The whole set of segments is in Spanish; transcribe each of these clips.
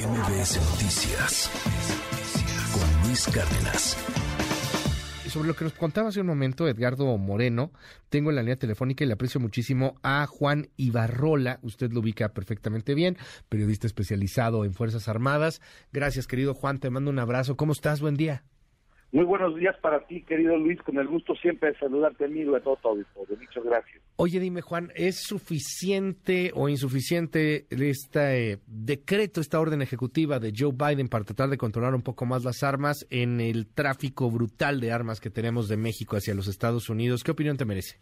MBS Noticias con Luis Cárdenas. Sobre lo que nos contaba hace un momento Edgardo Moreno, tengo en la línea telefónica y le aprecio muchísimo a Juan Ibarrola, usted lo ubica perfectamente bien, periodista especializado en Fuerzas Armadas. Gracias, querido Juan, te mando un abrazo. ¿Cómo estás? Buen día. Muy buenos días para ti, querido Luis, con el gusto siempre de saludarte amigo a todo todo. Muchas gracias. Oye, dime, Juan, ¿es suficiente o insuficiente este decreto, esta orden ejecutiva de Joe Biden para tratar de controlar un poco más las armas en el tráfico brutal de armas que tenemos de México hacia los Estados Unidos? ¿Qué opinión te merece?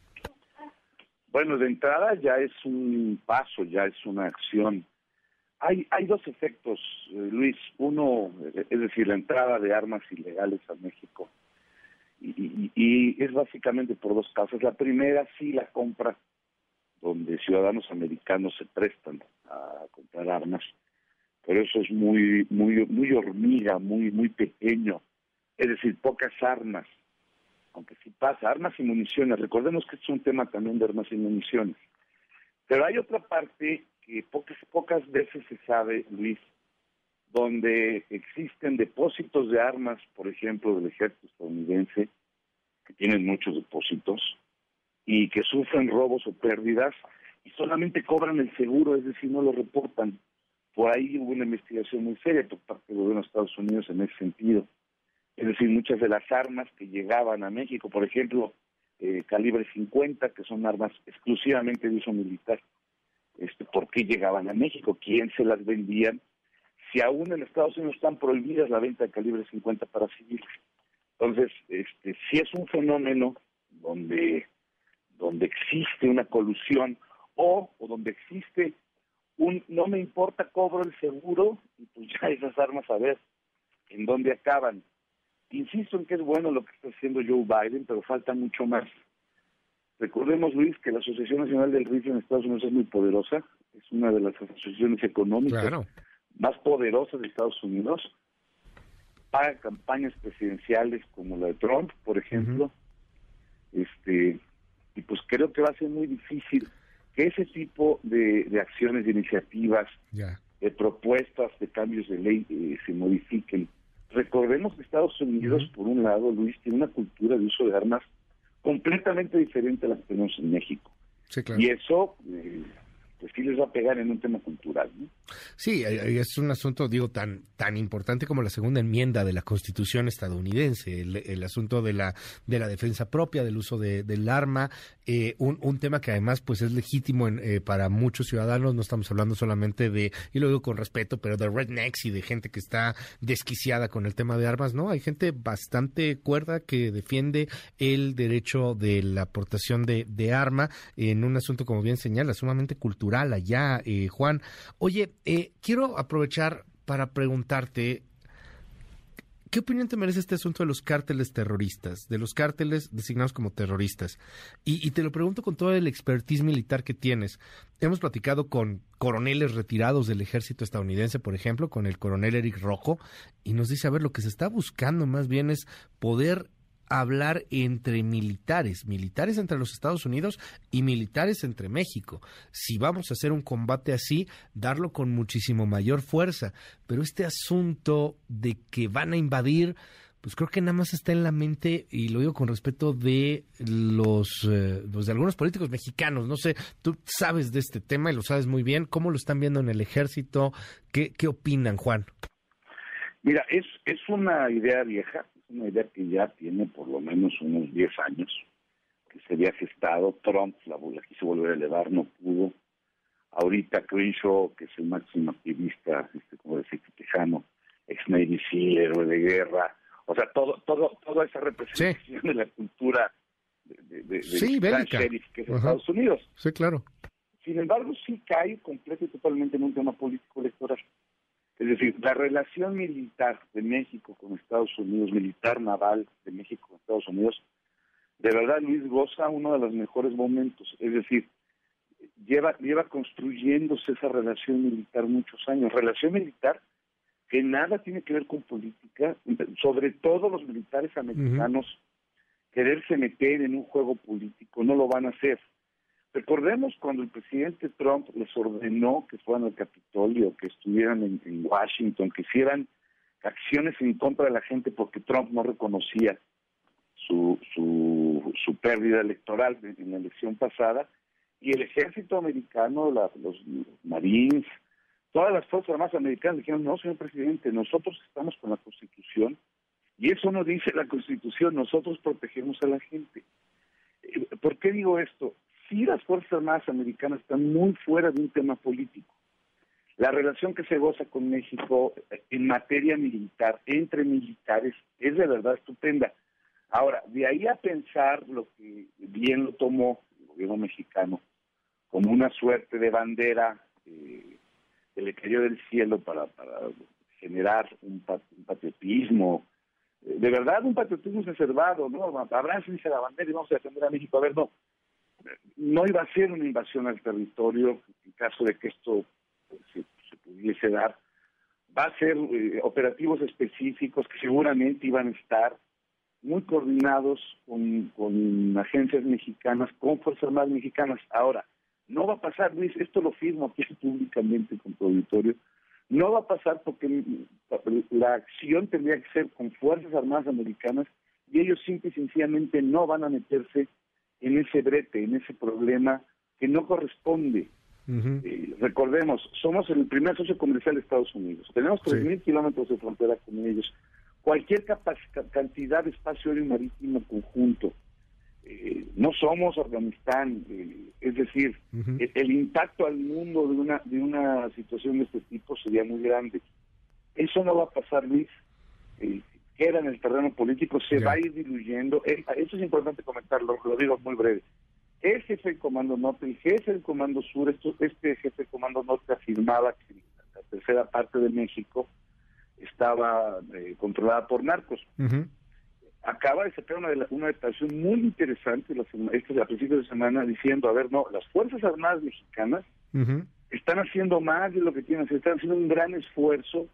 Bueno, de entrada ya es un paso, ya es una acción hay, hay dos efectos, eh, Luis. Uno, eh, es decir, la entrada de armas ilegales a México. Y, y, es básicamente por dos causas. La primera, sí, la compra, donde ciudadanos americanos se prestan a comprar armas. Pero eso es muy, muy, muy hormiga, muy, muy pequeño. Es decir, pocas armas. Aunque sí pasa, armas y municiones. Recordemos que es un tema también de armas y municiones. Pero hay otra parte que pocas, pocas veces se sabe, Luis, donde existen depósitos de armas, por ejemplo, del ejército estadounidense, que tienen muchos depósitos, y que sufren robos o pérdidas, y solamente cobran el seguro, es decir, no lo reportan. Por ahí hubo una investigación muy seria por parte del gobierno de Estados Unidos en ese sentido. Es decir, muchas de las armas que llegaban a México, por ejemplo, eh, calibre 50, que son armas exclusivamente de uso militar, este, por qué llegaban a México, quién se las vendían, si aún en Estados Unidos están prohibidas la venta de calibre 50 para civiles. Entonces, este, si es un fenómeno donde, donde existe una colusión o, o donde existe un no me importa, cobro el seguro y pues ya esas armas a ver en dónde acaban. Insisto en que es bueno lo que está haciendo Joe Biden, pero falta mucho más. Recordemos, Luis, que la Asociación Nacional del Rifle en Estados Unidos es muy poderosa, es una de las asociaciones económicas más poderosas de Estados Unidos, paga campañas presidenciales como la de Trump, por ejemplo, este y pues creo que va a ser muy difícil que ese tipo de, acciones, de iniciativas, de propuestas, de cambios de ley eh, se modifiquen. Recordemos que Estados Unidos, por un lado, Luis, tiene una cultura de uso de armas completamente diferente a las que tenemos en México. Y eso, eh, pues sí les va a pegar en un tema cultural. ¿no? Sí, es un asunto, digo, tan, tan importante como la segunda enmienda de la Constitución estadounidense, el, asunto de la, de la defensa propia, del uso de, del arma, eh, un, un, tema que además pues es legítimo en, eh, para muchos ciudadanos, no estamos hablando solamente de, y lo digo con respeto, pero de rednecks y de gente que está desquiciada con el tema de armas, ¿no? Hay gente bastante cuerda que defiende el derecho de la aportación de, de arma en un asunto, como bien señala, sumamente cultural allá, eh, Juan. Oye, eh, quiero aprovechar para preguntarte, ¿qué opinión te merece este asunto de los cárteles terroristas, de los cárteles designados como terroristas? Y, te lo pregunto con todo el expertise militar que tienes. Hemos platicado con coroneles retirados del ejército estadounidense, por ejemplo, con el coronel Eric Rojo, y nos dice, a ver, lo que se está buscando más bien es poder hablar entre militares, militares entre los Estados Unidos y militares entre México. Si vamos a hacer un combate así, darlo con muchísimo mayor fuerza. Pero este asunto de que van a invadir, pues creo que nada más está en la mente, y lo digo con respeto, de los, eh, pues de algunos políticos mexicanos. No sé, tú sabes de este tema y lo sabes muy bien. ¿Cómo lo están viendo en el ejército? ¿Qué, qué opinan, Juan? Mira, es, es una idea vieja una idea que ya tiene por lo menos unos 10 años, que se había gestado. Trump la, quiso volver a elevar, no pudo. Ahorita Crenshaw, que es el máximo activista, este, como decir, tejano, ex Navy Seal, héroe de guerra, o sea, todo, todo, toda esa representación de la cultura de, de, sí, sheriff que es Estados Unidos. Sí, claro. Sin embargo, sí cae completo y totalmente en un tema político electoral. Es decir, la relación militar de México con Estados Unidos, militar naval de México con Estados Unidos, de verdad Luis goza uno de los mejores momentos. Es decir, lleva, lleva construyéndose esa relación militar muchos años. Relación militar que nada tiene que ver con política, sobre todo los militares americanos quererse meter en un juego político, no lo van a hacer. Recordemos cuando el presidente Trump les ordenó que fueran al Capitolio, que estuvieran en, Washington, que hicieran acciones en contra de la gente porque Trump no reconocía su, su, su pérdida electoral en, la elección pasada, y el ejército americano, los marines, todas las fuerzas armadas americanas dijeron, no, señor presidente, nosotros estamos con la Constitución, y eso no dice la Constitución, nosotros protegemos a la gente. Eh, ¿Por qué digo esto? Si las Fuerzas Armadas Americanas están muy fuera de un tema político. La relación que se goza con México eh, en materia militar, entre militares, es de verdad estupenda. Ahora, de ahí a pensar lo que bien lo tomó el gobierno mexicano como una suerte de bandera eh, que le cayó del cielo para, para generar un, patriotismo, eh, de verdad un patriotismo reservado, ¿no? Dice la bandera y vamos a defender a México. A ver, no, no iba a ser una invasión al territorio en caso de que esto se, pudiese dar. Va a ser eh, operativos específicos que seguramente iban a estar muy coordinados con, agencias mexicanas, con Fuerzas Armadas mexicanas. Ahora, no va a pasar, Luis, esto lo firmo aquí públicamente con tu no va a pasar porque la acción tendría que ser con Fuerzas Armadas Americanas y ellos simple y sencillamente no van a meterse en ese brete, en ese problema que no corresponde. Eh, recordemos, somos el primer socio comercial de Estados Unidos. Tenemos 3.000 kilómetros de frontera con ellos. Cualquier cantidad de espacio aéreo marítimo conjunto. Eh, no somos Afganistán, eh, es decir, el, impacto al mundo de una de una situación de este tipo sería muy grande. Eso no va a pasar, Luis. Queda en el terreno político, se va a ir diluyendo. eso es importante comentarlo, lo digo muy breve. El jefe del Comando Norte, el jefe del Comando Sur, esto, este jefe del Comando Norte afirmaba que la tercera parte de México estaba eh, controlada por narcos. Acaba de sacar una, una declaración muy interesante la, este, a principios de semana diciendo, a ver, no, las Fuerzas Armadas mexicanas están haciendo más de lo que tienen, están haciendo un gran esfuerzo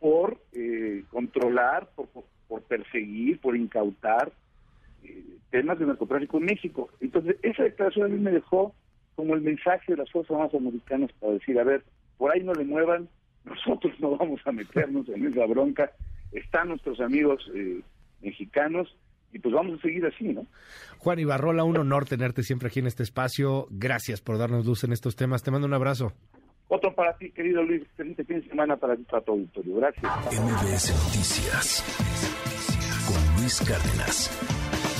por eh, controlar, por, perseguir, por incautar temas de narcotráfico en México. Entonces, esa declaración a mí me dejó como el mensaje de las Fuerzas Armadas Americanas para decir, a ver, por ahí no le muevan, nosotros no vamos a meternos en esa bronca, están nuestros amigos eh, mexicanos y pues vamos a seguir así, ¿no? Juan Ibarrola, un honor tenerte siempre aquí en este espacio. Gracias por darnos luz en estos temas. Te mando un abrazo. Otro para ti, querido Luis. Excelente fin de semana para ti, para todo auditorio. Gracias. MBS Noticias con Luis Cárdenas.